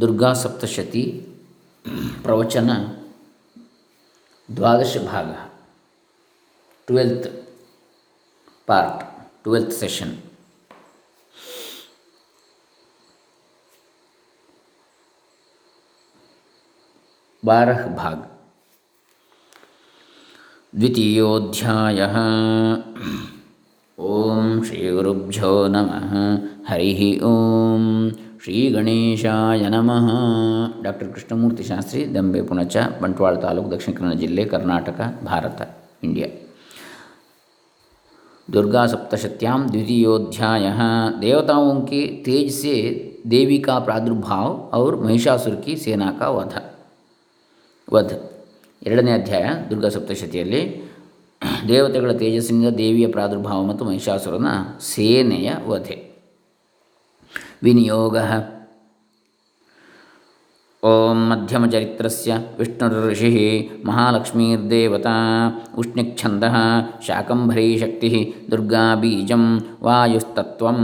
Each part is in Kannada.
दुर्गा सप्तशती प्रवचन द्वादशभागः ट्वेल्त् पार्ट ट्वेल्त् सेशन बारह भाग। द्वितीयोऽध्यायः। श्री गुरुभ्यो नमः। हरिः ओम्। ॐ ಶ್ರೀಗಣೇಶಾಯ ನಮಃ ಡಾಕ್ಟರ್ ಕೃಷ್ಣಮೂರ್ತಿ ಶಾಸ್ತ್ರಿ ದಂಬೆ ಪುಣಚ ಬಂಟ್ವಾಳ ತಾಲೂಕು ದಕ್ಷಿಣ ಕನ್ನಡ ಜಿಲ್ಲೆ ಕರ್ನಾಟಕ ಭಾರತ ಇಂಡಿಯಾ दुर्गा सप्तशत्याम द्वितीयोध्याय देवताओं के तेज से देवी का प्रादुर्भाव और महिषासुर की सेना का वध ವಧ್ ಎರಡನೇ ಅಧ್ಯಾಯ ದುರ್ಗಾ ಸಪ್ತಶತಿಯಲ್ಲಿ ದೇವತೆಗಳ ತೇಜಸ್ಸಿನಿಂದ ದೇವಿಯ ಪ್ರಾದುರ್ಭಾವ ಮತ್ತು ಮಹಿಷಾಸುರನ ಸೇನೆಯ ವಧೆ ವಿನಿಯೋಗ ಓಂ ಮಧ್ಯಮಚರಿತ್ರಸ್ಯ ವಿಷ್ಣುರ್ಋಷಿ ಮಹಾಲಕ್ಷ್ಮೀರ್ದೇವತಾ ಉಷ್ಣಿಚ್ಛಂದಃ ಶಾಕಂಭರೀ ಶಕ್ತಿ ದುರ್ಗಾ ಬೀಜಂ ವಾಯುಸ್ತತ್ವಂ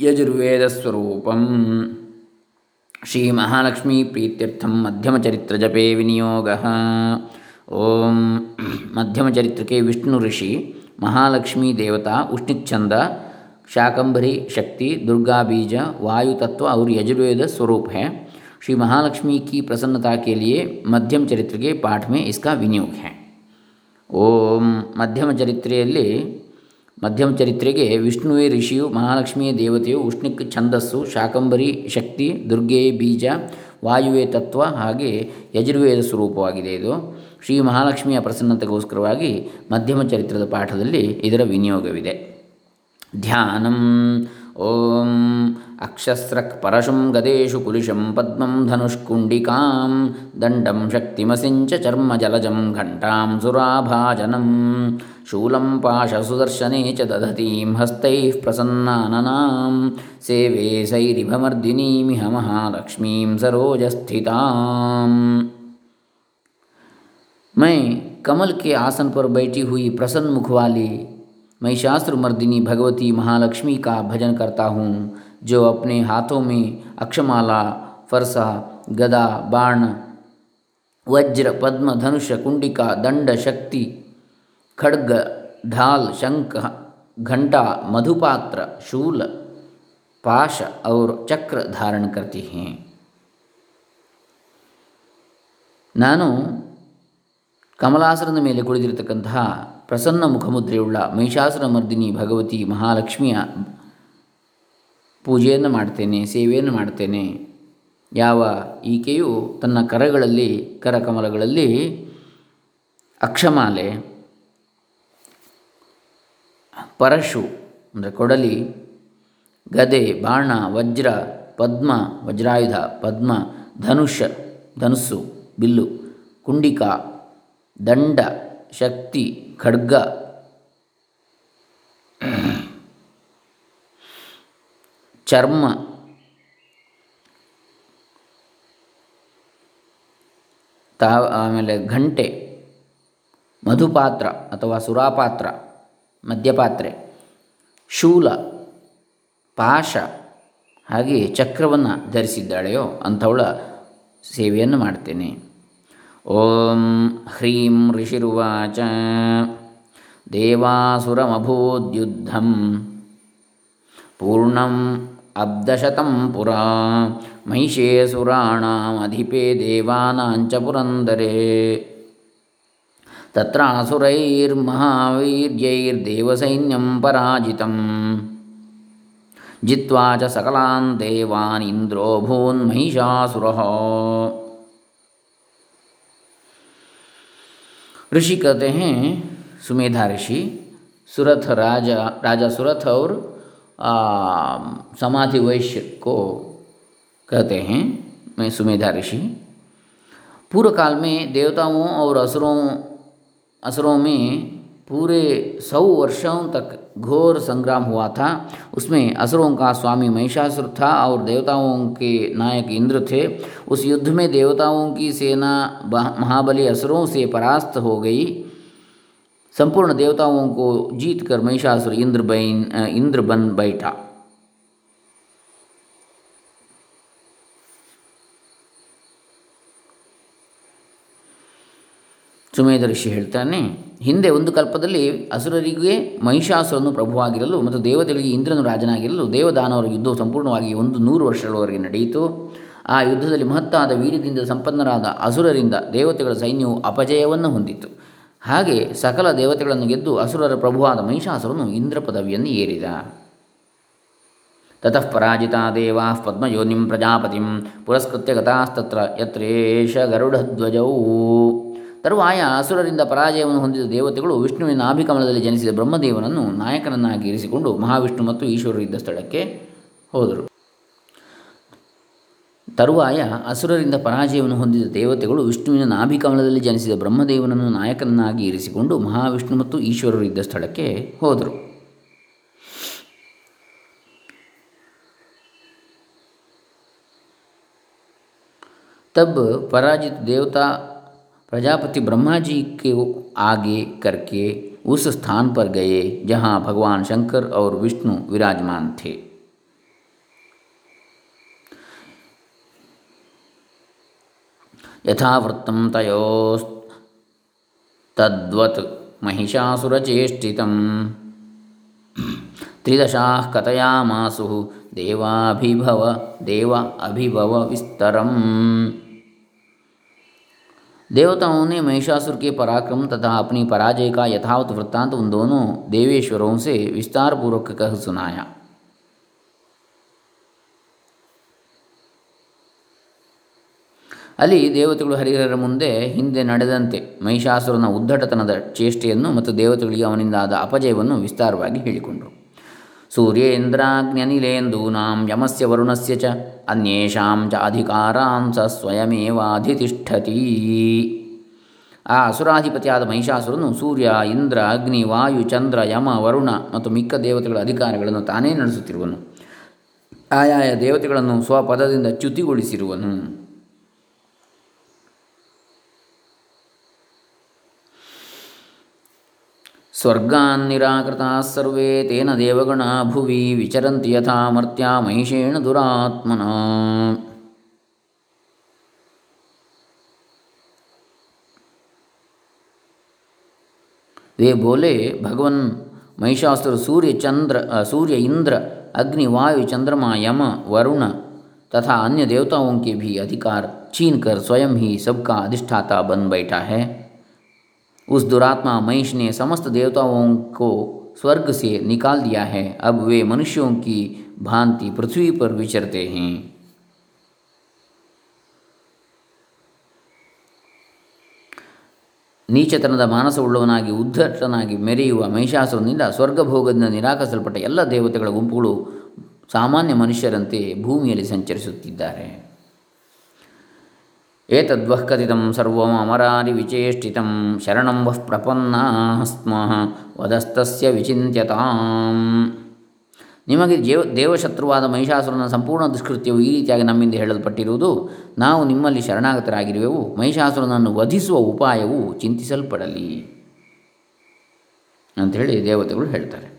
ಯಜುರ್ವೇದಸ್ವರೂಪಂ ಶ್ರೀ ಮಹಾಲಕ್ಷ್ಮೀ ಪ್ರೀತ್ಯರ್ಥಂ ಮಧ್ಯಮಚರಿತ್ರಜಪೇ ವಿನಿಯೋಗ ಓಂ ಮಧ್ಯಮಚರಿತ್ರಕ್ಕೆ ವಿಷ್ಣು ಋಷಿ महालक्ष्मी देवता उष्णिच्छंद शाकंभरी शक्ति दुर्गा बीज वायु तत्व और यजुर्वेद स्वरूप है श्री महालक्ष्मी की प्रसन्नता के लिए मध्यम चरित्र के पाठ में इसका विनियोग है ಓಂ ಮಧ್ಯಮ ಚರಿತ್ರೆಯಲ್ಲಿ ಮಧ್ಯಮ ಚರಿತ್ರೆಗೆ ವಿಷ್ಣುವೇ ಋಷಿಯು ಮಹಾಲಕ್ಷ್ಮಿಯ ದೇವತೆಯು ಉಷ್ಣಿಕ್ ಛಂದಸ್ಸು ಶಾಕಂಬರಿ ಶಕ್ತಿ ದುರ್ಗೆ ಬೀಜ ವಾಯುವೇ ತತ್ವ ಹಾಗೆ ಯಜುರ್ವೇದ ಸ್ವರೂಪವಾಗಿದೆ ಇದು ಶ್ರೀ ಮಹಾಲಕ್ಷ್ಮಿಯ ಪ್ರಸನ್ನತೆಗೋಸ್ಕರವಾಗಿ ಮಧ್ಯಮ ಚರಿತ್ರದ ಪಾಠದಲ್ಲಿ ಇದರ ವಿನಿಯೋಗವಿದೆ ध्यानम्। ॐ अक्षस्रक्परशुं गदेषु कुलिशं पद्मं दंडम दण्डं चर्म चर्मजलजं घण्टां सुराभाजनम। शूलं पाशसुदर्शने च दधतीं हस्तैः प्रसन्नाननां, सेवे सैरिभमर्दिनीमिह महालक्ष्मीं सरोजस्थिताम्। मैं कमल के आसन पर बैठी हुई प्रसन्न मुख वाली महिषासुर मर्दिनी भगवती महालक्ष्मी का भजन करता हूँ जो अपने हाथों में अक्षमाला फरसा गदा बाण वज्र पद्म धनुष कुंडिका दंड शक्ति खड्ग ढाल शंख घंटा मधुपात्र शूल पाश और चक्र धारण करती हैं ನಾನು ಕಮಲಾಸನದ ಮೇಲೆ ಕುಳಿತಿರತಕ್ಕಂತಹ ಪ್ರಸನ್ನ ಮುಖಮುದ್ರೆಯುಳ್ಳ ಮಹಿಷಾಸುರ ಮರ್ದಿನಿ ಭಗವತಿ ಮಹಾಲಕ್ಷ್ಮಿಯ ಪೂಜೆಯನ್ನು ಮಾಡ್ತೇನೆ, ಸೇವೆಯನ್ನು ಮಾಡ್ತೇನೆ. ಯಾವ ಈಕೆಯು ತನ್ನ ಕರಗಳಲ್ಲಿ, ಕರಕಮಲಗಳಲ್ಲಿ ಅಕ್ಷಮಾಲೆ, ಪರಶು, ಅಂದರೆ ಕೊಡಲಿ, ಗದೆ, ಬಾಣ, ವಜ್ರ, ಪದ್ಮ, ವಜ್ರಾಯುಧ, ಪದ್ಮ, ಧನುಷ, ಧನುಸ್ಸು, ಬಿಲ್ಲು, ಕುಂಡಿಕಾ, ದಂಡ ಶಕ್ತಿ, ಖಡ್ಗ. ಚರ್ಮ. ತಾ, ಆಮೇಲೆ ಘಂಟೆ. ಮಧುಪಾತ್ರ ಅಥವಾ ಸುರಾಪಾತ್ರ, ಮದ್ಯಪಾತ್ರೆ. ಶೂಲ. ಪಾಶ. ಹಾಗೆ ಚಕ್ರವನ್ನು ಧರಿಸಿದ್ದಾಳೆಯೋ ಅಂಥವಳ ಸೇವೆಯನ್ನು ಮಾಡ್ತೇನೆ. ಓಂ ಹ್ರೀಂ ಋಷಿರುವಾಚ ದೇವಾಸುರಮಭೂದ್ಯುದ್ಧಂ ಪೂರ್ಣಂ ಅಬ್ಧಶತಂ ಪುರಾ ಮಹಿಷೇ ಸುರಾಣಾಮಧಿಪೇ ದೇವಾನಾಂಚ ಪುರಂದರೇ ತತ್ರ ಅಸುರೈರ್ಮಹಾವೀರ್ಯೈರ್ದೇವಸೈನ್ಯಂ ಪರಾಜಿತಂ ಜಿತ್ವಾ ಚ ಸಕಲಾನ್ ದೇವಾನ್ ಇಂದ್ರೋ ಭೂನ್ ಮಹಿಷಾಸುರಃ ऋषि कहते हैं, सुमेधा ऋषि, सुरथ राजा राजा सुरथ और समाधि वैश्य को कहते हैं, मैं सुमेधा ऋषि। पूर्व काल में देवताओं और असुरों असुरों में पूरे सौ वर्षों तक घोर संग्राम हुआ था। उसमें असुरों का स्वामी महिषासुर था और देवताओं के नायक इंद्र थे। उस युद्ध में देवताओं की सेना महाबली असुरों से परास्त हो गई। संपूर्ण देवताओं को जीतकर महिषासुर इंद्र बैन इंद्र बन बैठा। ಸುಮೇಧ ಋಷಿ ಹೇಳ್ತಾನೆ, ಹಿಂದೆ ಒಂದು ಕಲ್ಪದಲ್ಲಿ ಅಸುರರಿಗೆ ಮಹಿಷಾಸುರನು ಪ್ರಭುವಾಗಿರಲು ಮತ್ತು ದೇವತೆಗಳಿಗೆ ಇಂದ್ರನು ರಾಜನಾಗಿರಲು ದೇವದಾನವರ ಯುದ್ಧವು ಸಂಪೂರ್ಣವಾಗಿ ಒಂದು ನೂರು ವರ್ಷಗಳವರೆಗೆ ನಡೆಯಿತು. ಆ ಯುದ್ಧದಲ್ಲಿ ಮಹತ್ತಾದ ವೀರ್ಯದಿಂದ ಸಂಪನ್ನರಾದ ಅಸುರರಿಂದ ದೇವತೆಗಳ ಸೈನ್ಯವು ಅಪಜಯವನ್ನು ಹೊಂದಿತ್ತು ಹಾಗೆ ಸಕಲ ದೇವತೆಗಳನ್ನು ಗೆದ್ದು ಅಸುರರ ಪ್ರಭುವಾದ ಮಹಿಷಾಸುರನು ಇಂದ್ರ ಪದವಿಯನ್ನು ಏರಿದ. ತತಃ ಪರಾಜಿತಾ ದೇವಾ ಪದ್ಮಯೋನಿಂ ಪ್ರಜಾಪತಿಂ. ಪುರಸ್ಕೃತ್ಯ ಗತಾಸ್ತತ್ರ ಯತ್ರೇಷ ಗರುಡಧ್ವಜೌ. ತರುವಾಯ ಅಸುರರಿಂದ ಪರಾಜಯವನ್ನು ಹೊಂದಿದ ದೇವತೆಗಳು ವಿಷ್ಣುವಿನ ನಾಭಿಕಮಲದಲ್ಲಿ ಜನಿಸಿದ ಬ್ರಹ್ಮದೇವನನ್ನು ನಾಯಕನನ್ನಾಗಿ ಇರಿಸಿಕೊಂಡು ಮಹಾವಿಷ್ಣು ಮತ್ತು ಈಶ್ವರರು ಇದ್ದ ಸ್ಥಳಕ್ಕೆ ಹೋದರು. ತರುವಾಯ ಅಸುರರಿಂದ ಪರಾಜಯವನ್ನು ಹೊಂದಿದ ದೇವತೆಗಳು ವಿಷ್ಣುವಿನ ನಾಭಿಕಮಲದಲ್ಲಿ ಜನಿಸಿದ ಬ್ರಹ್ಮದೇವನನ್ನು ನಾಯಕನನ್ನಾಗಿ ಇರಿಸಿಕೊಂಡು ಮಹಾವಿಷ್ಣು ಮತ್ತು ಈಶ್ವರರು ಇದ್ದ ಸ್ಥಳಕ್ಕೆ ಹೋದರು. ತಬ್ ಪರಾಜಿತ ದೇವತಾ प्रजापति ब्रह्मा जी के आगे करके उस स्थान पर गए, जहाँ भगवान शंकर और विष्णु विराजमान थे। यथावृत्तं तयोस्तद्वत् महिषासुरचेष्टितं त्रिदशाः कथयामासुः देवाभिभव, देव अभिभव विस्तरम्। देवताओं ने महिषासुर के पराक्रम तथा अपनी पराजय का यथावत वृत्तांत उन दोनों देवेश्वरों से विस्तार पूर्वक कह सुनाया ಅಲ್ಲಿ ದೇವತೆಗಳು ಹರಿಹರರ ಮುಂದೆ ಹಿಂದೆ ನಡೆದಂತೆ ಮಹಿಷಾಸುರನ ಉದ್ದಟತನದ ಚೇಷ್ಟೆಯನ್ನು ಮತ್ತು ದೇವತೆಗಳಿಗೆ ಅವನಿಂದಾದ ಅಪಜಯವನ್ನು ವಿಸ್ತಾರವಾಗಿ ಹೇಳಿಕೊಂಡರು ಸೂರ್ಯೇಂದ್ರಾಗ್ನ್ಯನಿಲೇಂದೂನಾಂ ಯಮಸ್ಯ ವರುಣಸ್ಯ ಚ ಅನ್ಯೇಷಾಂ ಚ ಅಧಿಕಾರಾಂ ಸ ಸ್ವಯಮೇವಾಧಿತಿಷ್ಠತಿ ಆ ಅಸುರಾಧಿಪತಿಯಾದ ಮಹಿಷಾಸುರನು ಸೂರ್ಯ ಇಂದ್ರ ಅಗ್ನಿ ವಾಯು ಚಂದ್ರ ಯಮ ವರುಣ ಮತ್ತು ಮಿಕ್ಕ ದೇವತೆಗಳ ಅಧಿಕಾರಗಳನ್ನು ತಾನೇ ನಡೆಸುತ್ತಿರುವನು. ಆಯಾಯ ದೇವತೆಗಳನ್ನು ಸ್ವಪದದಿಂದ ಚ್ಯುತಿಗೊಳಿಸಿರುವನು. स्वर्गान्निराकृताः सर्वे तेन देवगणा भुवि विचरन्ति यथा मर्त्या महिषेण दुरात्मना। वे बोले, भगवन महिषासुर, सूर्य चंद्र सूर्य इंद्र, अग्नि, वायु, चंद्रमा, यम, वरुण तथा अन्य देवताओं के भी अधिकार छीन कर स्वयं ही सबका अधिष्ठाता बन बैठा है। उस दुरात्मा महिष ने समस्त देवताओं को स्वर्ग से निकाल दिया है अब वे मनुष्यों की भांति पृथ्वी पर विचरते हैं ನೀಚತನದ ಮಾನಸವುಳ್ಳವನಾಗಿ ಉದ್ಧಟನಾಗಿ ಮೆರೆಯುವ ಮಹಿಷಾಸುರನಿಂದ ಸ್ವರ್ಗಭೋಗದಿಂದ ನಿರಾಕರಿಸಲ್ಪಟ್ಟ ಎಲ್ಲ ದೇವತೆಗಳ ಗುಂಪುಗಳು ಸಾಮಾನ್ಯ ಮನುಷ್ಯರಂತೆ ಭೂಮಿಯಲ್ಲಿ ಸಂಚರಿಸುತ್ತಿದ್ದಾರೆ ಏತದ್ವಃ ಕಥಿತಂ ಸರ್ವಮರಾರಿ ವಿಚೇಷ್ಟಿತಂ ಶರಣಂ ವಃ ಪ್ರಪನ್ನ ಸ್ಮಃ ವದಸ್ತಸ್ಯ ವಿಚಿಂತ್ಯತಾಂ ನಿಮಗೆ ಜೇವ, ದೇವಶತ್ರುವಾದ ಮಹಿಷಾಸುರನ ಸಂಪೂರ್ಣ ದುಷ್ಕೃತ್ಯವು ಈ ರೀತಿಯಾಗಿ ನಮ್ಮಿಂದ ಹೇಳಲ್ಪಟ್ಟಿರುವುದು, ನಾವು ನಿಮ್ಮಲ್ಲಿ ಶರಣಾಗತರಾಗಿರುವೆವು, ಮಹಿಷಾಸುರನನ್ನು ವಧಿಸುವ ಉಪಾಯವು ಚಿಂತಿಸಲ್ಪಡಲಿ ಅಂಥೇಳಿ ದೇವತೆಗಳು ಹೇಳ್ತಾರೆ.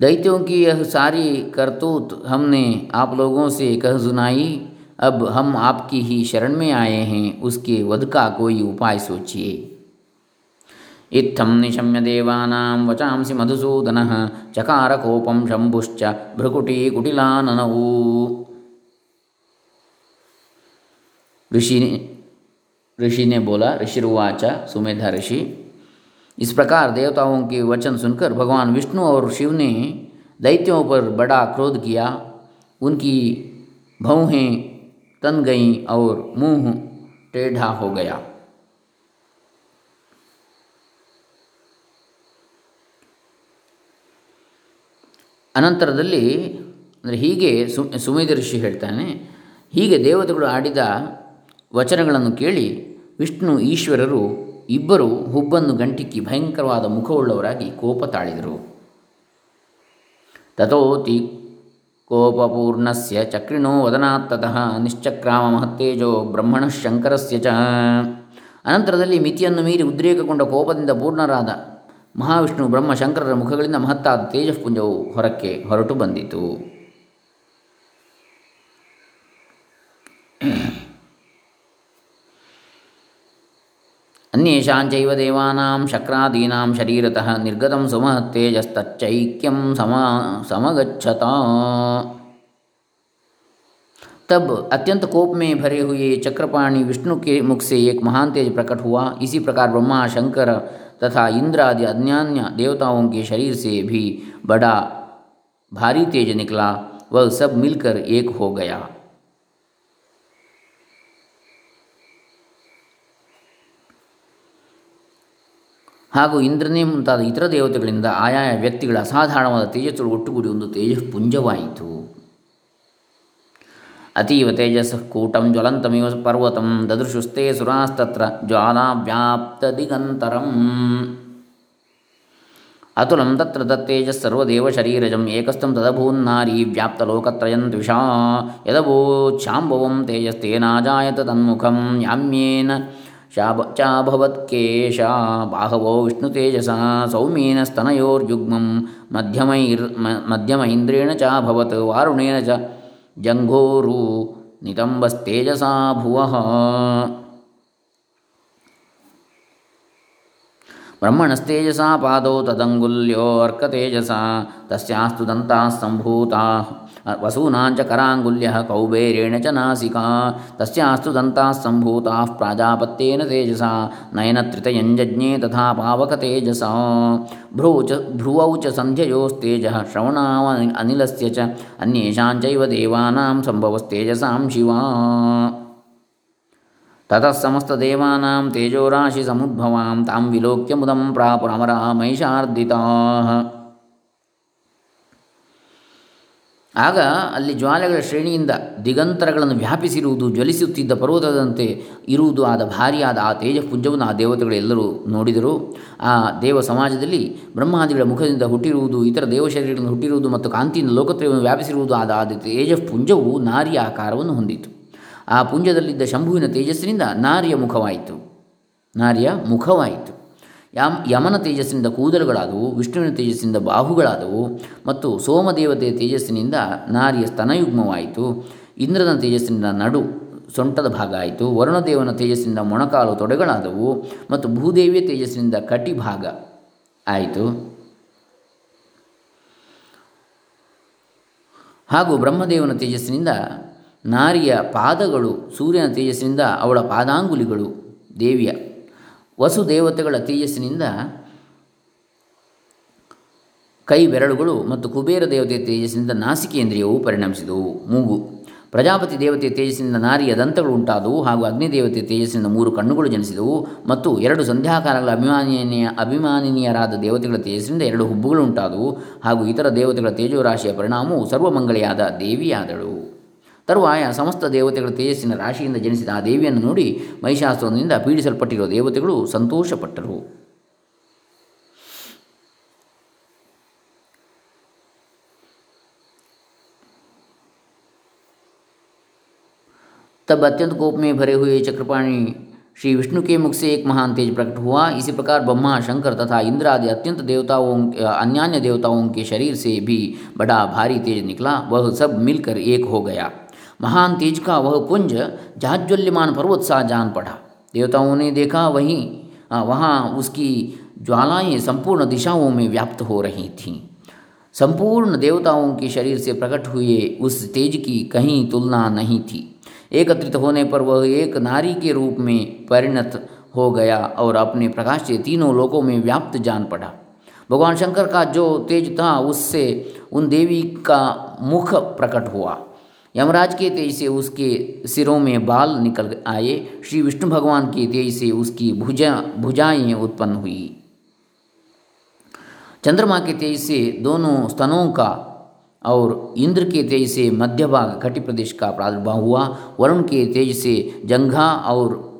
दैत्यों की यह सारी करतूत हमने आप लोगों से कह सुनाई। अब हम आपकी ही शरण में आए हैं, उसके वध का कोई उपाय सोचिए। इत्थं निशम्य देवानां वचांसि मधुसूदनः चकारकोपं शम्भुश्च भ्रुकुटीकुटिलाननौ। ऋषि ऋषि ने बोला, ऋषिर्वाचा, सुमेधा ऋषि इस प्रकार देवताओं के वचन सुनकर भगवान विष्णु और शिव ने दैत्यों पर बड़ा क्रोध किया उनकी भौहें तन गईं और मुंह टेढ़ा हो गया ಅನಂತರದಲ್ಲಿ ಅಂದರೆ ಹೀಗೆ ಸು ಸುಮೇಧ ಋಷಿ ಹೇಳ್ತಾನೆ ಹೀಗೆ ದೇವತೆಗಳು ಆಡಿದ ವಚನಗಳನ್ನು ಕೇಳಿ ವಿಷ್ಣು ಈಶ್ವರರು ಇಬ್ಬರು ಹುಬ್ಬನ್ನು ಗಂಟಿಕ್ಕಿ ಭಯಂಕರವಾದ ಮುಖವುಳ್ಳವರಾಗಿ ಕೋಪ ತಾಳಿದರು. ತಥೋತಿ ಕೋಪಪೂರ್ಣಸ್ಯ ಚಕ್ರಿಣೋ ವದನಾತ್ತತಃ ನಿಶ್ಚಕ್ರಾಮ ಮಹತ್ತೇಜೋ ಬ್ರಹ್ಮಣ ಶಂಕರಸ್ಯ ಚ. ಅನಂತರದಲ್ಲಿ ಮಿತಿಯನ್ನು ಮೀರಿ ಉದ್ರೇಕಗೊಂಡ ಕೋಪದಿಂದ ಪೂರ್ಣರಾದ ಮಹಾವಿಷ್ಣು ಬ್ರಹ್ಮ ಶಂಕರರ ಮುಖಗಳಿಂದ ಮಹತ್ತಾದ ತೇಜಃಪುಂಜವು ಹೊರಕ್ಕೆ ಹೊರಟು ಬಂದಿತು. अन्येषाञ्चैव देवानां शक्रादीनां शरीरतः निर्गतं सुमहत्तेजस्तच्चैक्यं सम तब अत्यंत कोप में भरे हुए चक्रपाणी विष्णु के मुख से एक महान तेज प्रकट हुआ। इसी प्रकार ब्रह्मा, शंकर तथा इंद्र आदि अन्यान्य देवताओं के शरीर से भी बड़ा भारी तेज निकला। वह सब मिलकर एक हो गया। ಹಾಗೂ ಇಂದ್ರನೇ ಮುಂತಾದ ಇತರ ದೇವತೆಗಳಿಂದ ಆಯಾಯ ವ್ಯಕ್ತಿಗಳ ಅಸಾಧಾರಣವಾದ ತೇಜಸ್ಸುಗಳು ಒಟ್ಟುಗೂಡಿ ಒಂದು ತೇಜಃಪುಂಜವಾಯಿತು. ಅತೀವ ತೇಜಸ್ ಕೂಟಂ ಜ್ವಲಂತಮಿವ ಪರ್ವತಂ ದದೃಶುಸ್ತೆ ಸುರಾಸ್ತತ್ರ ದಿಗಂತರಂ ಅತುಲಂ ತತ್ರ ತತ್ತೇಜಸ್ಸರ್ವದೇವಶರೀರಜಂ ಏಕಸ್ಥಂ ತದಭೂನ್ನಾರೀ ವ್ಯಾಪ್ತಲೋಕತ್ರಯಂ ದ್ವಿಷಾ ಯದವೋಚ್ಛಾಂಭವಂ ತೇಜಸ್ತೇನಾಜಾಯತ ತನ್ಮುಖಂ ಯಾಮ್ಯೇನ शाभ चाभवत्केशा, बाहवो विष्णुतेजसा सौम्येनस्तनयोर्युग्मं, मध्यमैर् मध्यमैन्द्रेण चाभवत् वारुणेन च जङ्घोरु, नितम्बस्तेजसा भुवः। ब्रह्मणस्तेजसा पादौ तदङ्गुल्योऽर्कतेजसा, तस्यास्तु दन्ताः सम्भूताः। वसूनाञ्च कराङ्गुल्यः कौबेरेण च नासिका, तस्यास्तु दन्ताः सम्भूताः प्राजापत्येन तेजसा, नयनत्रितयञ्जज्ञे तथा पावकतेजसा। भ्रू च, भ्रुवौ च सन्ध्ययोस्तेजः, श्रवणाव अनिलस्य च अन्येषाञ्चैव देवानां सम्भवस्तेजसां शिवा। ततः समस्तदेवानां तेजोराशिसमुद्भवां, तां विलोक्य मुदं प्रापुरमरा महिषार्दिताः। ಆಗ ಅಲ್ಲಿ ಜ್ವಾಲೆಗಳ ಶ್ರೇಣಿಯಿಂದ ದಿಗಂತರಗಳನ್ನು ವ್ಯಾಪಿಸಿರುವುದು, ಜ್ವಲಿಸುತ್ತಿದ್ದ ಪರ್ವತದಂತೆ ಇರುವುದು ಆದ ಭಾರಿಯಾದ ಆ ತೇಜಪುಂಜವನ್ನು ಆ ದೇವತೆಗಳೆಲ್ಲರೂ ನೋಡಿದರು. ಆ ದೇವ ಸಮಾಜದಲ್ಲಿ ಬ್ರಹ್ಮಾದಿಗಳ ಮುಖದಿಂದ ಹುಟ್ಟಿರುವುದು, ಇತರ ದೇವಶರೀರಗಳನ್ನು ಹುಟ್ಟಿರುವುದು ಮತ್ತು ಕಾಂತಿಯಿಂದ ಲೋಕತ್ರಯವನ್ನು ವ್ಯಾಪಿಸಿರುವುದು ಆದ ಆ ತೇಜಪುಂಜವು ನಾರಿಯ ಆಕಾರವನ್ನು ಹೊಂದಿತು. ಆ ಪುಂಜದಲ್ಲಿದ್ದ ಶಂಭುವಿನ ತೇಜಸ್ಸಿನಿಂದ ನಾರಿಯ ಮುಖವಾಯಿತು. ನಾರಿಯ ಮುಖವಾಯಿತು. ಯಾಮ್ ಯಮನ ತೇಜಸ್ಸಿನಿಂದ ಕೂದಲುಗಳಾದವು, ವಿಷ್ಣುವಿನ ತೇಜಸ್ಸಿನಿಂದ ಬಾಹುಗಳಾದವು ಮತ್ತು ಸೋಮದೇವತೆಯ ತೇಜಸ್ಸಿನಿಂದ ನಾರಿಯ ಸ್ತನಯುಗ್ಮವಾಯಿತು. ಇಂದ್ರನ ತೇಜಸ್ಸಿನಿಂದ ನಡು ಸೊಂಟದ ಭಾಗ ಆಯಿತು. ವರುಣದೇವನ ತೇಜಸ್ಸಿನಿಂದ ಮೊಣಕಾಲು ತೊಡೆಗಳಾದವು ಮತ್ತು ಭೂದೇವಿಯ ತೇಜಸ್ಸಿನಿಂದ ಕಟಿ ಭಾಗ ಆಯಿತು. ಹಾಗೂ ಬ್ರಹ್ಮದೇವನ ತೇಜಸ್ಸಿನಿಂದ ನಾರಿಯ ಪಾದಗಳು, ಸೂರ್ಯನ ತೇಜಸ್ಸಿನಿಂದ ಅವಳ ಪಾದಾಂಗುಲಿಗಳು ದೇವಿಯ ವಸುದೇವತೆಗಳ ತೇಜಸ್ಸಿನಿಂದ ಕೈ ಬೆರಳುಗಳು ಮತ್ತು ಕುಬೇರ ದೇವತೆಯ ತೇಜಸ್ಸಿನಿಂದ ನಾಸಿಕೇಂದ್ರಿಯವು ಪರಿಣಮಿಸಿದವು. ಮೂಗು. ಪ್ರಜಾಪತಿ ದೇವತೆಯ ತೇಜಸ್ಸಿನಿಂದ ನಾರಿಯ ದಂತಗಳು ಉಂಟಾದವು ಹಾಗೂ ಅಗ್ನಿದೇವತೆಯ ತೇಜಸ್ಸಿನಿಂದ ಮೂರು ಕಣ್ಣುಗಳು ಜನಿಸಿದವು ಮತ್ತು ಎರಡು ಸಂಧ್ಯಾಕಾಲಗಳ ಅಭಿಮಾನಿಯ ಅಭಿಮಾನಿನಿಯರಾದ ದೇವತೆಗಳ ತೇಜಸ್ಸಿನಿಂದ ಎರಡು ಹುಬ್ಬುಗಳು ಉಂಟಾದವು ಹಾಗೂ ಇತರ ದೇವತೆಗಳ ತೇಜೋರಾಶಿಯ ಪರಿಣಾಮವು ಸರ್ವಮಂಗಳೆಯಾದ ದೇವಿಯಾದಳು. ತರುವಾಯ ಸಮಸ್ತ ದೇವತೆಗಳ ತೇಜಸ್ಸಿನ ರಾಶಿಯಿಂದ ಜನಿಸಿದ ಆ ದೇವಿಯನ್ನು ನೋಡಿ ಮಹಿಷಾಸುರನಿಂದ ಪೀಡಿಸಲ್ಪಟ್ಟಿರುವ ದೇವತೆಗಳು ಸಂತೋಷಪಟ್ಟರು तब अत्यंत कोप में भरे हुए चक्रपाणी श्री विष्णु के मुख से एक महान तेज प्रकट हुआ इसी प्रकार ब्रह्मा शंकर तथा इंद्र आदि अत्यंत देवताओं अन्यान्य देवताओं के शरीर से भी बड़ा भारी तेज निकला वह सब मिलकर एक हो गया महान तेज का वह कुंज जाज्वल्यमान पर्वत सा जान पड़ा। देवताओं ने देखा वहीं वहाँ उसकी ज्वालाएँ संपूर्ण दिशाओं में व्याप्त हो रही थीं। संपूर्ण देवताओं के शरीर से प्रकट हुए उस तेज की कहीं तुलना नहीं थी। एकत्रित होने पर वह एक नारी के रूप में परिणत हो गया और अपने प्रकाश से तीनों लोकों में व्याप्त जान पड़ा। भगवान शंकर का जो तेज था, उससे उन देवी का मुख प्रकट हुआ। यमराज के तेज से उसके सिरों में बाल निकल आए। श्री विष्णु भगवान के तेज से उसकी भुजा, भुजाएँ उत्पन्न हुई। चंद्रमा के तेज से दोनों स्तनों का और इंद्र के तेज से मध्य भाग घटी प्रदेश का प्रादुर्भाव हुआ। वरुण के तेज से जंघा और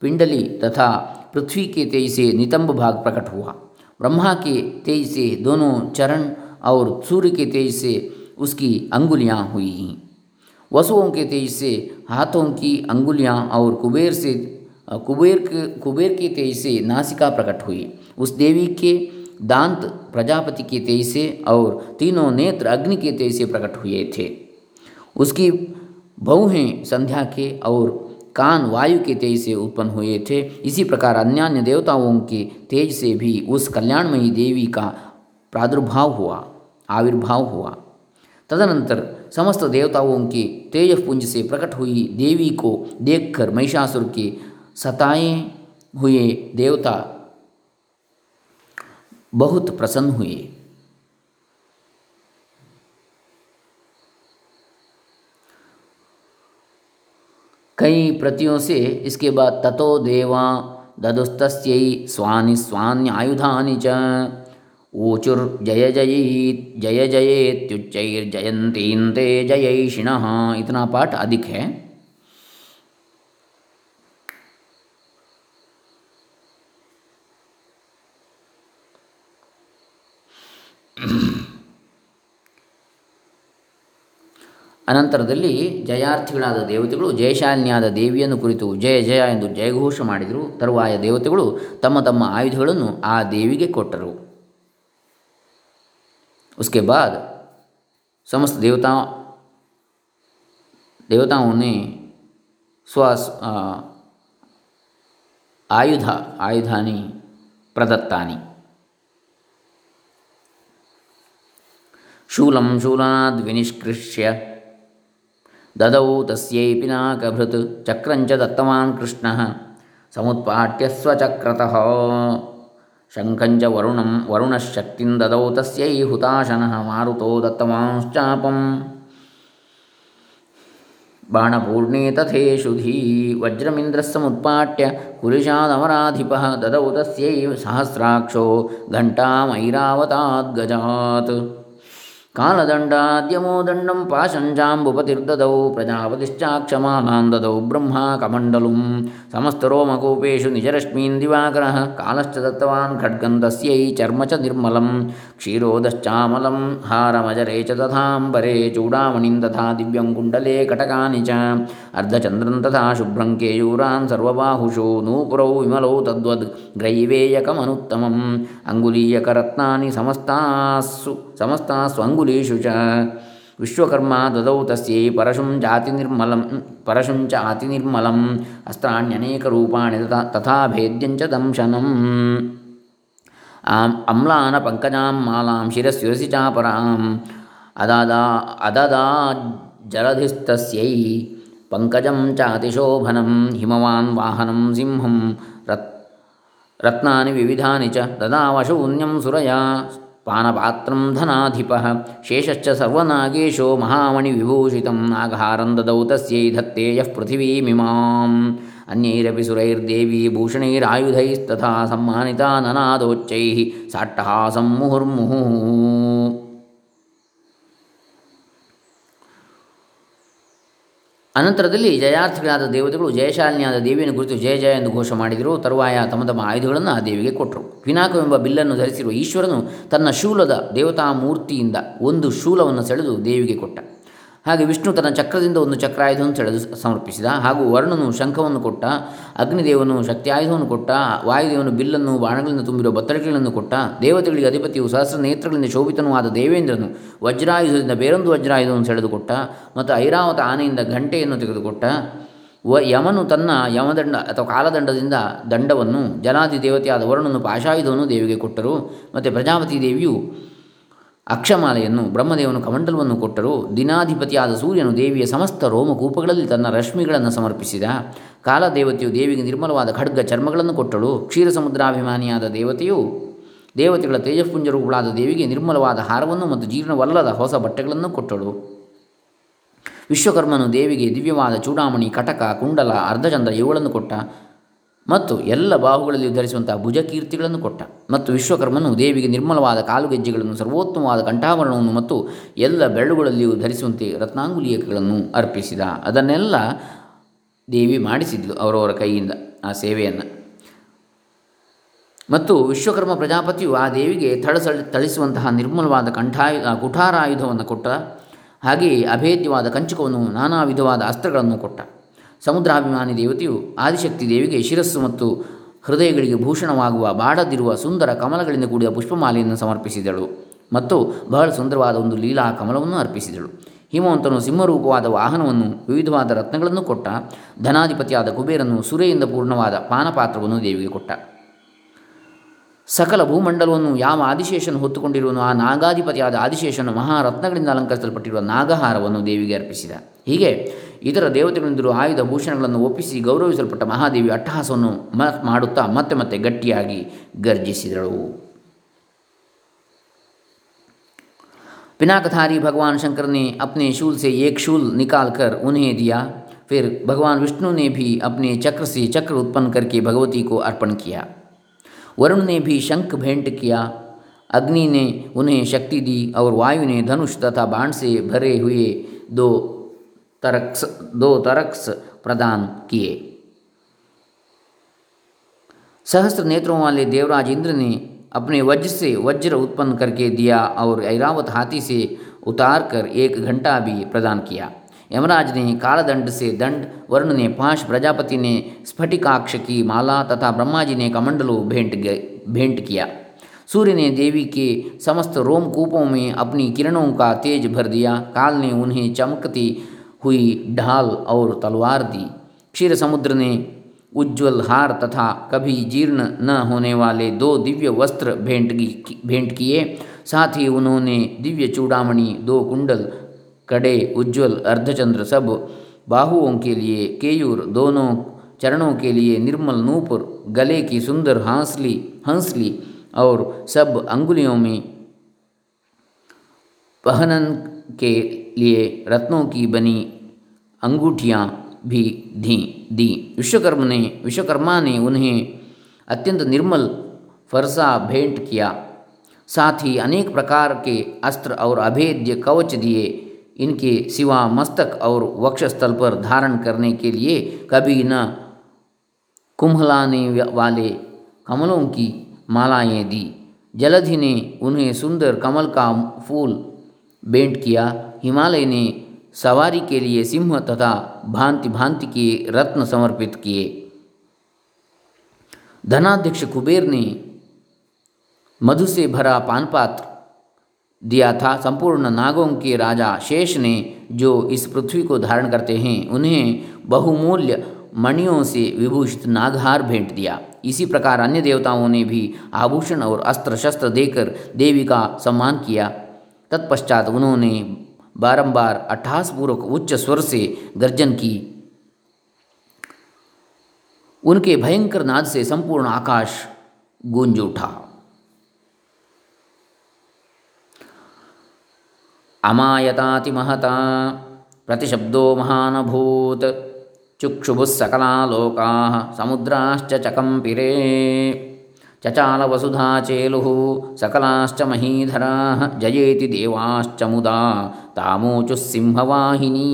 पिंडली तथा पृथ्वी के तेज से नितंब भाग प्रकट हुआ। ब्रह्मा के तेज से दोनों चरण और सूर्य के तेज से उसकी अंगुलियाँ हुई। वसुओं के तेज से, हाथों की अंगुलियाँ और कुबेर से, कुबेर के कुबेर के तेज से नासिका प्रकट हुई। उस देवी के दांत प्रजापति के तेज से और तीनों नेत्र अग्नि के तेज से प्रकट हुए थे। उसकी बहुहें संध्या के और कान वायु के तेज से उत्पन्न हुए थे। इसी प्रकार अन्य अन्य देवताओं के तेज से भी उस कल्याणमयी देवी का प्रादुर्भाव हुआ, आविर्भाव हुआ। तदनंतर समस्त देवताओं के तेजपुंज से प्रकट हुई देवी को देखकर महिषासुर के सताए हुए देवता बहुत प्रसन्न हुए। कई प्रतियों से इसके बाद ततो देवा ददुस्तस्यै स्वानि स्वान्यायुधानि च। ಊಚುರ್ ಜಯ ಜಯೀತ್ ಜಯ ಜಯೇತ್ಯುಚ್ಚೈರ್ ಜಯಂತೀಂತೆ ಜಯೈಷಿಣಃ ಇತನಾ ಪಾಠ ಅಧಿಕ ಹೇ ಅನಂತರದಲ್ಲಿ ಜಯಾರ್ಥಿಗಳಾದ ದೇವತೆಗಳು ಜಯಶಾಲಿನಿಯಾದ ದೇವಿಯನ್ನು ಕುರಿತು ಜಯ ಜಯ ಎಂದು ಜಯಘೋಷ ಮಾಡಿದರು. ತರುವಾಯ ದೇವತೆಗಳು ತಮ್ಮ ತಮ್ಮ ಆಯುಧಗಳನ್ನು ಆ ದೇವಿಗೆ ಕೊಟ್ಟರು. उसके बाद समस्त देवता देवताओं ने स्व आयुध, आयुधानि, प्रदत्तानि। शूलं शूलाद् विनिष्कृष्य। ददौ तस्यै पिनाकभृत्। चक्रञ्च दत्तवान् कृष्णः। ಶಂಖಂಚ ವರುಣಂ ವರುಣಶಕ್ತಿಂ ದದೌ ತಸ್ಯೈ ಹುತಾಶನಃ ಮಾರುತೋ ದತ್ತಮಾಂಶ್ಚಾಪಂ ಬಾಣಪೂರ್ಣೇ ತಥೇಷುಧೀ ವಜ್ರಮಿಂದ್ರಸ್ಸಮುತ್ಪಾಟ್ಯ ಕುಲಿಶಾದಮರಾಧಿಪಃ ದದೌ ತಸ್ಯೈ ಸಹಸ್ರಾಕ್ಷೋ ಘಂಟಾಮೈರಾವತಾದ್ಗಜಾತ್ कालदण्डाद्यमोदण्डं पाशञ्जाम्बुपतिर्ददौ प्रजापतिश्चाक्षमानां ददौ ब्रह्मा कमण्डलुं समस्तरोमकूपेषु निजरश्मीन् दिवाकरः कालश्च दत्तवान् खड्गं तस्यै चर्म च निर्मलं क्षीरोदश्चामलं हारमजरे च तथाम्बरे चूडामणिं तथा दिव्यं कुण्डले कटकानि च अर्धचन्द्रं तथा शुभ्रं केयूरान् सर्वबाहुषु नूपुरौ विमलौ तद्वद् ग्रैवेयकमनुत्तमम् अङ्गुलीयकरत्नानि ಸಮಸ್ತಾ ಸ್ವಂಗುಲೀಷು ಚ. ವಿಶ್ವಕರ್ಮ ದದೌ ತಸ್ಯೈ ಪರಶುಂ ಜಾತಿ ನಿರ್ಮಲಂ, ಪರಶುಂ ಚ ಅತಿ ನಿರ್ಮಲಂ ಅಸ್ತ್ರಾಣ್ಯನೇಕ ರೂಪಾಣಿ ತಥಾ ಭೇದ್ಯಂಚ ದಂಶನಂ. ಆಂ, ಅಮ್ಲಾನ ಪಂಕಜಾಂ ಮಾಲಾಂ ಶಿರಸ್ಯುರಸಿ ಚಾಪರಾಂ ಅದಾದ, ಅದದ ಜಲಧಿಸ್ತಸ್ಯೈ ಪಂಕಜಂ ಚಾತಿಶೋಭನಂ, ಹಿಮವಾನ್ ವಾಹನಂ ಸಿಂಹಂ, ರತ್, ರತ್ನಾನಿ ವಿವಿಧಾನಿ ಚ ದದಾವ ಶೂನ್ಯಂ ಸುರಯಾ. ಪಾನಪಾತ್ರಂ ಧನಾಧಿಪ. ಶೇಷಶ್ಚ ಸರ್ವನಾಗೇಶೋ ಮಹಾಮಣಿ ವಿಭೂಷಿತ. ನಾಗಹಾರಂದದೌ ತಸ್ಯೈ ಧತ್ತೇ ಯಃ ಪೃಥಿವೀಮಿಮಾಂ. ಅನ್ಯೈರಪಿ ಸುರೈರ್ದೇವೀ ಭೂಷಣೈರಾಯುಧೈಸ್ತಥಾ ಸಮ್ಮಾನಿತಾ ನನಾದೋಚ್ಚೈ. ಸಾಟ್ಟಹಾಸಂ ಮುಹುರ್ಮುಹುಃ. ಅನಂತರದಲ್ಲಿ ಜಯಾರ್ಥಿಗಳಾದ ದೇವತೆಗಳು ಜಯಶಾಲಿನಿಯಾದ ದೇವಿಯನ್ನು ಕುರಿತು ಜಯ ಜಯ ಎಂದು ಘೋಷ ಮಾಡಿದರು. ತರುವಾಯ ತಮ್ಮ ತಮ್ಮ ಆಯುಧಗಳನ್ನು ಆ ದೇವಿಗೆ ಕೊಟ್ಟರು. ಪಿನಾಕವೆಂಬ ಬಿಲ್ಲನ್ನು ಧರಿಸಿರುವ ಈಶ್ವರನು ತನ್ನ ಶೂಲದ ದೇವತಾ ಮೂರ್ತಿಯಿಂದ ಒಂದು ಶೂಲವನ್ನು ಸೆಳೆದು ದೇವಿಗೆ ಕೊಟ್ಟ. ಹಾಗೆ ವಿಷ್ಣು ತನ್ನ ಚಕ್ರದಿಂದ ಒಂದು ಚಕ್ರಾಯುಧವನ್ನು ಸೆಳೆದು ಸಮರ್ಪಿಸಿದ. ಹಾಗೂ ವರ್ಣನು ಶಂಖವನ್ನು ಕೊಟ್ಟ, ಅಗ್ನಿದೇವನು ಶಕ್ತಿಯಾಯುಧವನ್ನು ಕೊಟ್ಟ, ವಾಯುದೇವನು ಬಿಲ್ಲನ್ನು ಬಾಣಗಳಿಂದ ತುಂಬಿರುವ ಬತ್ತಳಿಕೆಗಳನ್ನು ಕೊಟ್ಟ, ದೇವತೆಗಳಿಗೆ ಅಧಿಪತಿಯು ಸಹಸ್ರ ನೇತ್ರಗಳಿಂದ ಶೋಭಿತನೂ ಆದ ದೇವೇಂದ್ರನು ವಜ್ರಾಯುಧದಿಂದ ಬೇರೊಂದು ವಜ್ರಾಯುಧವನ್ನು ಸೆಳೆದುಕೊಟ್ಟ ಮತ್ತು ಐರಾವತ ಆನೆಯಿಂದ ಘಂಟೆಯನ್ನು ತೆಗೆದುಕೊಟ್ಟ. ವ ಯಮನು ತನ್ನ ಯಮದಂಡ ಅಥವಾ ಕಾಲದಂಡದಿಂದ ದಂಡವನ್ನು ಜನಾದಿ ದೇವತೆಯಾದ ವರುಣನು ಪಾಶಾಯುಧವನ್ನು ದೇವಿಗೆ ಕೊಟ್ಟರು. ಮತ್ತು ಪ್ರಜಾಪತಿ ದೇವಿಯು ಅಕ್ಷಮಾಲೆಯನ್ನು ಬ್ರಹ್ಮದೇವನು ಕಮಂಡಲವನ್ನು ಕೊಟ್ಟರು. ದಿನಾಧಿಪತಿಯಾದ ಸೂರ್ಯನು ದೇವಿಯ ಸಮಸ್ತ ರೋಮಕೂಪಗಳಲ್ಲಿ ತನ್ನ ರಶ್ಮಿಗಳನ್ನು ಸಮರ್ಪಿಸಿದ. ಕಾಲದೇವತೆಯು ದೇವಿಗೆ ನಿರ್ಮಲವಾದ ಖಡ್ಗ ಚರ್ಮಗಳನ್ನು ಕೊಟ್ಟಳು. ಕ್ಷೀರ ಸಮುದ್ರಾಭಿಮಾನಿಯಾದ ದೇವತೆಯು ದೇವತೆಗಳ ತೇಜಸ್ಪುಂಜರುಗಳಾದ ದೇವಿಗೆ ನಿರ್ಮಲವಾದ ಹಾರವನ್ನು ಮತ್ತು ಜೀರ್ಣವಲ್ಲದ ಹೊಸ ಬಟ್ಟೆಗಳನ್ನು ಕೊಟ್ಟಳು. ವಿಶ್ವಕರ್ಮನು ದೇವಿಗೆ ದಿವ್ಯವಾದ ಚೂಡಾಮಣಿ, ಕಟಕ, ಕುಂಡಲ, ಅರ್ಧಚಂದ್ರ ಇವುಗಳನ್ನು ಕೊಟ್ಟ. ಮತ್ತು ಎಲ್ಲ ಬಾಹುಗಳಲ್ಲಿ ಧರಿಸುವಂತಹ ಭುಜಕೀರ್ತಿಗಳನ್ನು ಕೊಟ್ಟ ಮತ್ತು ವಿಶ್ವಕರ್ಮನು ದೇವಿಗೆ ನಿರ್ಮಲವಾದ ಕಾಲುಗೆಜ್ಜೆಗಳನ್ನು, ಸರ್ವೋತ್ತಮವಾದ ಕಂಠಾಭರಣವನ್ನು ಮತ್ತು ಎಲ್ಲ ಬೆರಳುಗಳಲ್ಲಿಯೂ ಧರಿಸುವಂತೆ ರತ್ನಾಂಗುಲೀಯಗಳನ್ನು ಅರ್ಪಿಸಿದ. ಅದನ್ನೆಲ್ಲ ದೇವಿ ಮಾಡಿಸಿದ್ಲು ಅವರವರ ಕೈಯಿಂದ ಆ ಸೇವೆಯನ್ನು. ಮತ್ತು ವಿಶ್ವಕರ್ಮ ಪ್ರಜಾಪತಿಯು ಆ ದೇವಿಗೆ ಥಳಸಳಿ, ಥಳಿಸುವಂತಹ ನಿರ್ಮಲವಾದ ಕಂಠಾಯು ಕುಠಾರಾಯುಧವನ್ನು ಕೊಟ್ಟ ಹಾಗೆಯೇ ಅಭೇದ್ಯವಾದ ಕಂಚುಕವನ್ನು ನಾನಾ ವಿಧವಾದ ಅಸ್ತ್ರಗಳನ್ನು ಕೊಟ್ಟ. ಸಮುದ್ರಾಭಿಮಾನಿ ದೇವತೆಯು ಆದಿಶಕ್ತಿ ದೇವಿಗೆ ಶಿರಸ್ಸು ಮತ್ತು ಹೃದಯಗಳಿಗೆ ಭೂಷಣವಾಗುವ ಬಾಡದಿರುವ ಸುಂದರ ಕಮಲಗಳಿಂದ ಕೂಡಿದ ಪುಷ್ಪಮಾಲೆಯನ್ನು ಸಮರ್ಪಿಸಿದಳು. ಮತ್ತು ಬಹಳ ಸುಂದರವಾದ ಒಂದು ಲೀಲಾ ಕಮಲವನ್ನು ಅರ್ಪಿಸಿದಳು. ಹಿಮವಂತನು ಸಿಂಹರೂಪವಾದ ವಾಹನವನ್ನು, ವಿವಿಧವಾದ ರತ್ನಗಳನ್ನು ಕೊಟ್ಟ, ಧನಾಧಿಪತಿಯಾದ ಕುಬೇರನ್ನು ಸುರೆಯಿಂದ ಪೂರ್ಣವಾದ ಪಾನಪಾತ್ರವನ್ನು ದೇವಿಗೆ ಕೊಟ್ಟ. ಸಕಲ ಭೂಮಂಡಲವನ್ನು ಯಾವ ಆದಿಶೇಷನು ಹೊತ್ತುಕೊಂಡಿರುವನು ಆ ನಾಗಾಧಿಪತಿಯಾದ ಆದಿಶೇಷನು ಮಹಾರತ್ನಗಳಿಂದ ಅಲಂಕರಿಸಲ್ಪಟ್ಟಿರುವ ನಾಗಹಾರವನ್ನು ದೇವಿಗೆ ಅರ್ಪಿಸಿದ ಹೀಗೆ ಇತರ ದೇವತೆಗಳಿಂದಲೂ ಆಯುಧ ಭೂಷಣಗಳನ್ನು ಒಪ್ಪಿಸಿ ಗೌರವಿಸಲ್ಪಟ್ಟ ಮಹಾದೇವಿ ಅಟ್ಟಹಾಸವನ್ನು ಮ ಮಾಡುತ್ತಾ ಮತ್ತೆ ಮತ್ತೆ ಗಟ್ಟಿಯಾಗಿ ಗರ್ಜಿಸಿದಳು पिनाकधारी भगवान शंकर ने अपने शूल से एक शूल निकाल कर उन्हें दिया फिर भगवान विष्णु ने भी अपने चक्र से चक्र उत्पन्न करके भगवती को अर्पण किया वरुण ने भी शंख भेंट किया। अग्नि ने उन्हें शक्ति दी और वायु ने धनुष तथा बाण से भरे हुए दो तरक्स दो तरक्स प्रदान किए। सहस्त्र नेत्रों वाले देवराज इंद्र ने अपने वज्र से वज्र उत्पन्न करके दिया और ऐरावत हाथी से उतार कर एक घंटा भी प्रदान किया। यमराज ने कालदंड से दंड वरुण ने पाँच प्रजापति ने स्फटिकाक्ष की माला तथा ब्रह्मा जी ने कमंडलों भेंट भेंट किया। सूर्य ने देवी के समस्त रोमकूपों में अपनी किरणों का तेज भर दिया। काल ने उन्हें चमकती हुई ढाल और तलवार दी। क्षीर समुद्र ने उज्ज्वल हार तथा कभी जीर्ण न होने वाले दो दिव्य वस्त्र भेंट भेंट किए। साथ ही उन्होंने दिव्य चूड़ामणि, दो कुंडल कड़े, उज्ज्वल, अर्धचंद्र सब बाहुओं के लिए, केयूर दोनों चरणों के लिए, निर्मल नूपुर, गले की सुंदर हांसली, हंसली और सब अंगुलियों में पहनन के लिए रत्नों की बनी अंगूठियाँ भी दी दी। विश्वकर्म ने, विश्वकर्मा ने उन्हें अत्यंत निर्मल फरसा भेंट किया। साथ ही अनेक प्रकार के अस्त्र और अभेद्य कवच दिए। इनके सिवा मस्तक और वक्षस्थल पर धारण करने के लिए कभी न कुंभलाने वाले कमलों की मालाएँ दी। जलधि ने उन्हें सुंदर कमल का फूल भेंट किया। हिमालय ने सवारी के लिए सिंह तथा भांति भांति के रत्न समर्पित किए। धनाध्यक्ष कुबेर ने मधु से भरा पानपात्र दिया था। संपूर्ण नागों के राजा शेष ने जो इस पृथ्वी को धारण करते हैं, उन्हें बहुमूल्य मणियों से विभूषित नागहार भेंट दिया। इसी प्रकार अन्य देवताओं ने भी आभूषण और अस्त्र शस्त्र देकर देवी का सम्मान किया। तत्पश्चात उन्होंने बारंबार अट्ठासपूर्वक उच्च स्वर से गर्जन की। उनके भयंकर नाद से संपूर्ण आकाश गूंज उठा। ಅಮಾಯತಾತಿ ಮಹತಾ ಪ್ರತಿಶಬ್ದೋ ಮಹಾನಭೂತ್ ಚುಕ್ಷುಭುಃ ಸಕಲಾ ಲೋಕಾ ಸಮುದ್ರಾಶ್ಚ ಚಕಂಪಿರೇ ಚಚಾಲವಸುಧಾ ಚೇಲುಃ ಸಕಲಾಶ್ಚ ಮಹೀಧರಾ ಜಯೇತಿ ದೇವಾಶ್ಚ ಮುದಾ ತಾಮೋಚು ಸಿಂಹವಾಹಿನೀ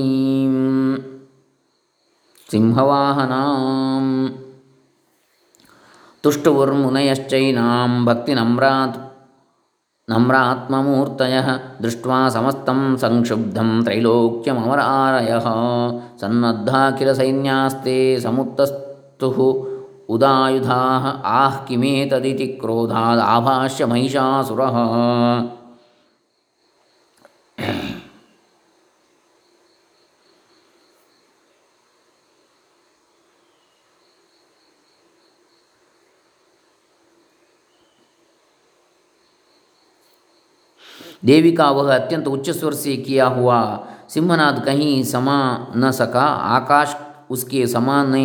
ಸಿಂಹವಾಹನಾಂ ತುಷ್ಟುವುರ್ಮುನಯಶ್ಚೈನಾಂ ಭಕ್ತಿನಮ್ರಾತ್ नम्रात्ममूर्तयः दृष्ट्वा समस्तं संक्षुब्धं त्रैलोक्यममरारयः सन्नद्धाखिलसैन्यास्ते समुत्तस्तुः उदायुधाः आह किमेतदिति क्रोधादाभाष्य महिषासुरः देवी का वह अत्यंत उच्च स्वर से किया हुआ सिंहनाद कहीं समा न सका आकाश उसके समान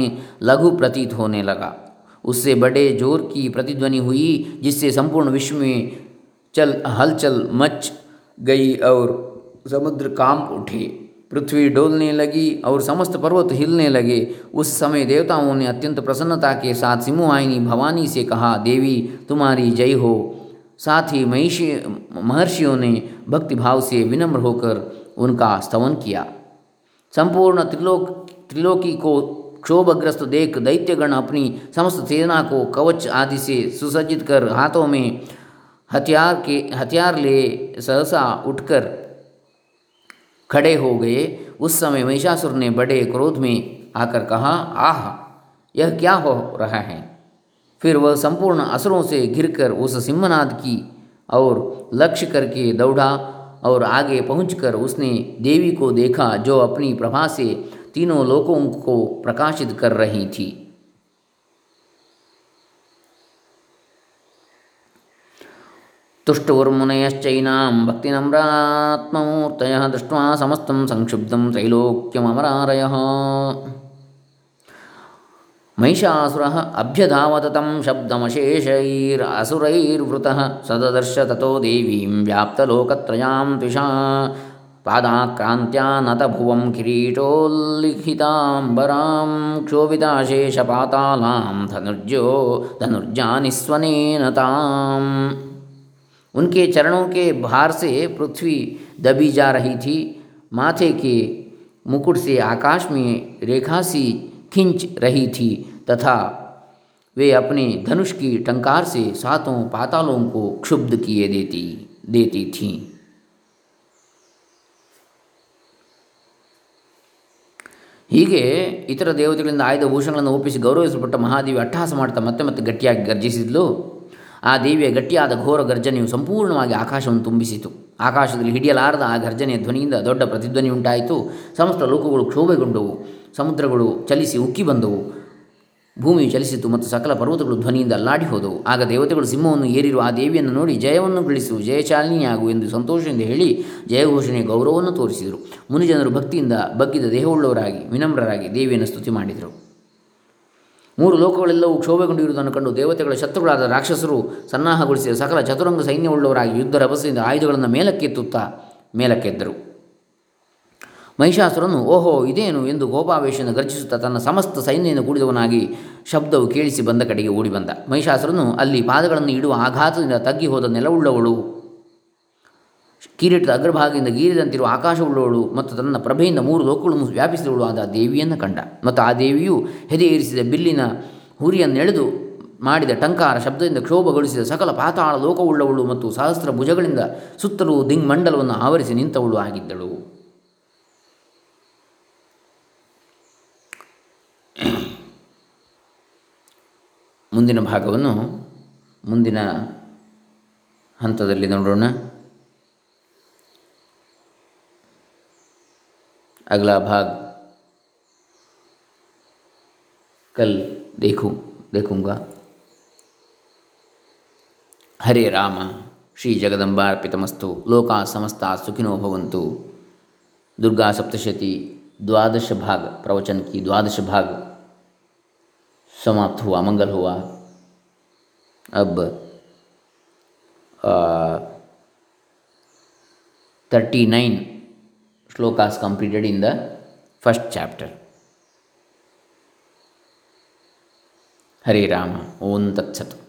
लघु प्रतीत होने लगा उससे बड़े ज़ोर की प्रतिध्वनि हुई जिससे संपूर्ण विश्व में चल हलचल मच गई और समुद्र काँप उठे पृथ्वी डोलने लगी और समस्त पर्वत हिलने लगे उस समय देवताओं ने अत्यंत प्रसन्नता के साथ सिंहवाहिनी भवानी से कहा देवी तुम्हारी जय हो साथ ही महिषी, महर्षियों ने भक्तिभाव से विनम्र होकर उनका स्तवन किया। संपूर्ण त्रिलोक, त्रिलोकी को क्षोभग्रस्त देख दैत्यगण अपनी समस्त सेना को कवच आदि से सुसज्जित कर हाथों में हथियार के, हथियार ले सहसा उठकर खड़े हो गए। उस समय महिषासुर ने बड़े क्रोध में आकर कहा, आह, यह क्या हो रहा है? फिर वह संपूर्ण असुरों से घिरकर उस सिंहनाद की और लक्ष्य करके दौड़ा और आगे पहुंचकर उसने देवी को देखा जो अपनी प्रभा से तीनों लोकों को प्रकाशित कर रही थी। तुष्टुर्मुनयश्चैनां भक्तिनम्रात्ममूर्तयः दृष्ट्वा समस्तं संक्षुब्धं त्रैलोक्यममरारयः। महिषासुरः अभ्यधावत तं शब्दमशेषैरसुरैर्वृतः सददर्श ततो देवीं व्याप्तलोकत्रयां त्विषा पादाक्रान्त्या नतभुवं किरीटोल्लिखिताम्बरां क्षोभिताशेषपातालां धनुर्जो धनुर्जानिस्वनेन ताम् उनके चरणों के भार से पृथ्वी दबी जा रही थी, माथे के मुकुट से आकाश में रेखा सी खिंच रही थी तथा वे अपने धनुष की टंकार से सातों पातालों को क्षुब्ध किए देती देती थीं ಹೀಗೆ ಇತರ ದೇವತೆಗಳಿಂದ ಆಯ್ದ ಭೂಷಣಗಳನ್ನು ಒಪ್ಪಿಸಿ ಗೌರವಿಸಲ್ಪಟ್ಟ ಮಹಾದೇವಿ ಅಟ್ಟಹಾಸ ಮಾಡ್ತಾ ಮತ್ತೆ ಮತ್ತೆ ಗಟ್ಟಿಯಾಗಿ ಗರ್ಜಿಸಿದ್ಲು ಆ ದೇವಿಯ ಗಟ್ಟಿಯಾದ ಘೋರ ಗರ್ಜನೆಯು ಸಂಪೂರ್ಣವಾಗಿ ಆಕಾಶವನ್ನು ತುಂಬಿಸಿತು ಆಕಾಶದಲ್ಲಿ ಹಿಡಿಯಲಾರದ ಆ ಗರ್ಜನೆಯ ಧ್ವನಿಯಿಂದ ದೊಡ್ಡ ಪ್ರತಿಧ್ವನಿ ಉಂಟಾಯಿತು ಸಮಸ್ತ ಲೋಕಗಳು ಕ್ಷೋಭೆಗೊಂಡವು ಸಮುದ್ರಗಳು ಚಲಿಸಿ ಉಕ್ಕಿ ಬಂದವು. ಭೂಮಿಯು ಚಲಿಸಿತು ಮತ್ತು ಸಕಲ ಪರ್ವತಗಳು ಧ್ವನಿಯಿಂದ ಅಲ್ಲಾಡಿ ಹೋದವು ಆಗ ದೇವತೆಗಳು ಸಿಂಹವನ್ನು ಏರಿರುವ ಆ ದೇವಿಯನ್ನು ನೋಡಿ ಜಯವನ್ನು ಗಳಿಸು ಜಯಚಾಲಿನಿಯಾಗು ಎಂದು ಸಂತೋಷದಿಂದ ಹೇಳಿ ಜಯಘೋಷಣೆಯ ಗೌರವವನ್ನು ತೋರಿಸಿದರು. ಮುನಿಜನರು ಭಕ್ತಿಯಿಂದ ಬಗ್ಗಿದ ದೇಹವುಳ್ಳವರಾಗಿ, ವಿನಮ್ರರಾಗಿ ದೇವಿಯನ್ನು ಸ್ತುತಿ ಮಾಡಿದರು. ಮೂರು ಲೋಕಗಳೆಲ್ಲವೂ ಕ್ಷೋಭೆಗೊಂಡಿರುವುದನ್ನು ಕಂಡು ದೇವತೆಗಳ ಶತ್ರುಗಳಾದ ರಾಕ್ಷಸರು ಸನ್ನಾಹಗೊಳಿಸಿದ ಸಕಲ ಚತುರಂಗ ಸೈನ್ಯವುಳ್ಳವರಾಗಿ ಯುದ್ಧ ರಭಸದಿಂದ ಆಯುಧಗಳನ್ನು ಮೇಲಕ್ಕೆತ್ತುತ್ತಾ ಮೇಲಕ್ಕೆದ್ದರು. ಮಹಿಷಾಸುರನು, ಓಹೋ, ಇದೇನು ಎಂದು ಗೋಪಾವೇಶನ ಗರ್ಜಿಸುತ್ತಾ ತನ್ನ ಸಮಸ್ತ ಸೈನ್ಯದಿಂದ ಕೂಡಿದವನಾಗಿ ಶಬ್ದವು ಕೇಳಿಸಿ ಬಂದ ಕಡೆಗೆ ಓಡಿ ಬಂದ. ಮಹಿಷಾಸುರನು ಅಲ್ಲಿ ಪಾದಗಳನ್ನು ಇಡುವ ಆಘಾತದಿಂದ ತಗ್ಗಿ ಹೋದ ನೆಲವುಳ್ಳವಳು, ಕಿರೀಟದ ಅಗ್ರಭಾಗದಿಂದ ಗೀರಿದಂತಿರುವ ಆಕಾಶವುಳ್ಳವಳು ಮತ್ತು ತನ್ನ ಪ್ರಭೆಯಿಂದ ಮೂರು ಲೋಕಗಳನ್ನು ವ್ಯಾಪಿಸಿದವಳು ಆದ ದೇವಿಯನ್ನು ಕಂಡ. ಮತ್ತು ಆ ದೇವಿಯು ಹೆದೆ ಏರಿಸಿದ ಬಿಲ್ಲಿನ ಹುರಿಯನ್ನೆಳೆದು ಮಾಡಿದ ಟಂಕಾರ ಶಬ್ದದಿಂದ ಕ್ಷೋಭಗೊಳಿಸಿದ ಸಕಲ ಪಾತಾಳ ಲೋಕವುಳ್ಳವಳು ಮತ್ತು ಸಹಸ್ರ ಭುಜಗಳಿಂದ ಸುತ್ತಲೂ ದಿಗ್ಮಂಡಲವನ್ನು ಆವರಿಸಿ ನಿಂತವಳು ಆಗಿದ್ದಳು. ಮುಂದಿನ ಭಾಗವನ್ನು ಮುಂದಿನ ಹಂತದಲ್ಲಿ ನೋಡೋಣ अगला भाग कल देखूँ देखूँगा हरे राम श्री जगदम्बार्पितमस्तु लोका समस्ता सुखिनो भवन्तु दुर्गा सप्तशती द्वादश भाग प्रवचन की द्वादश भाग समाप्त हुआ, मंगल हुआ। अब thirty nine shlokas completed in the first chapter Hare Ram, ओम तत्सत्।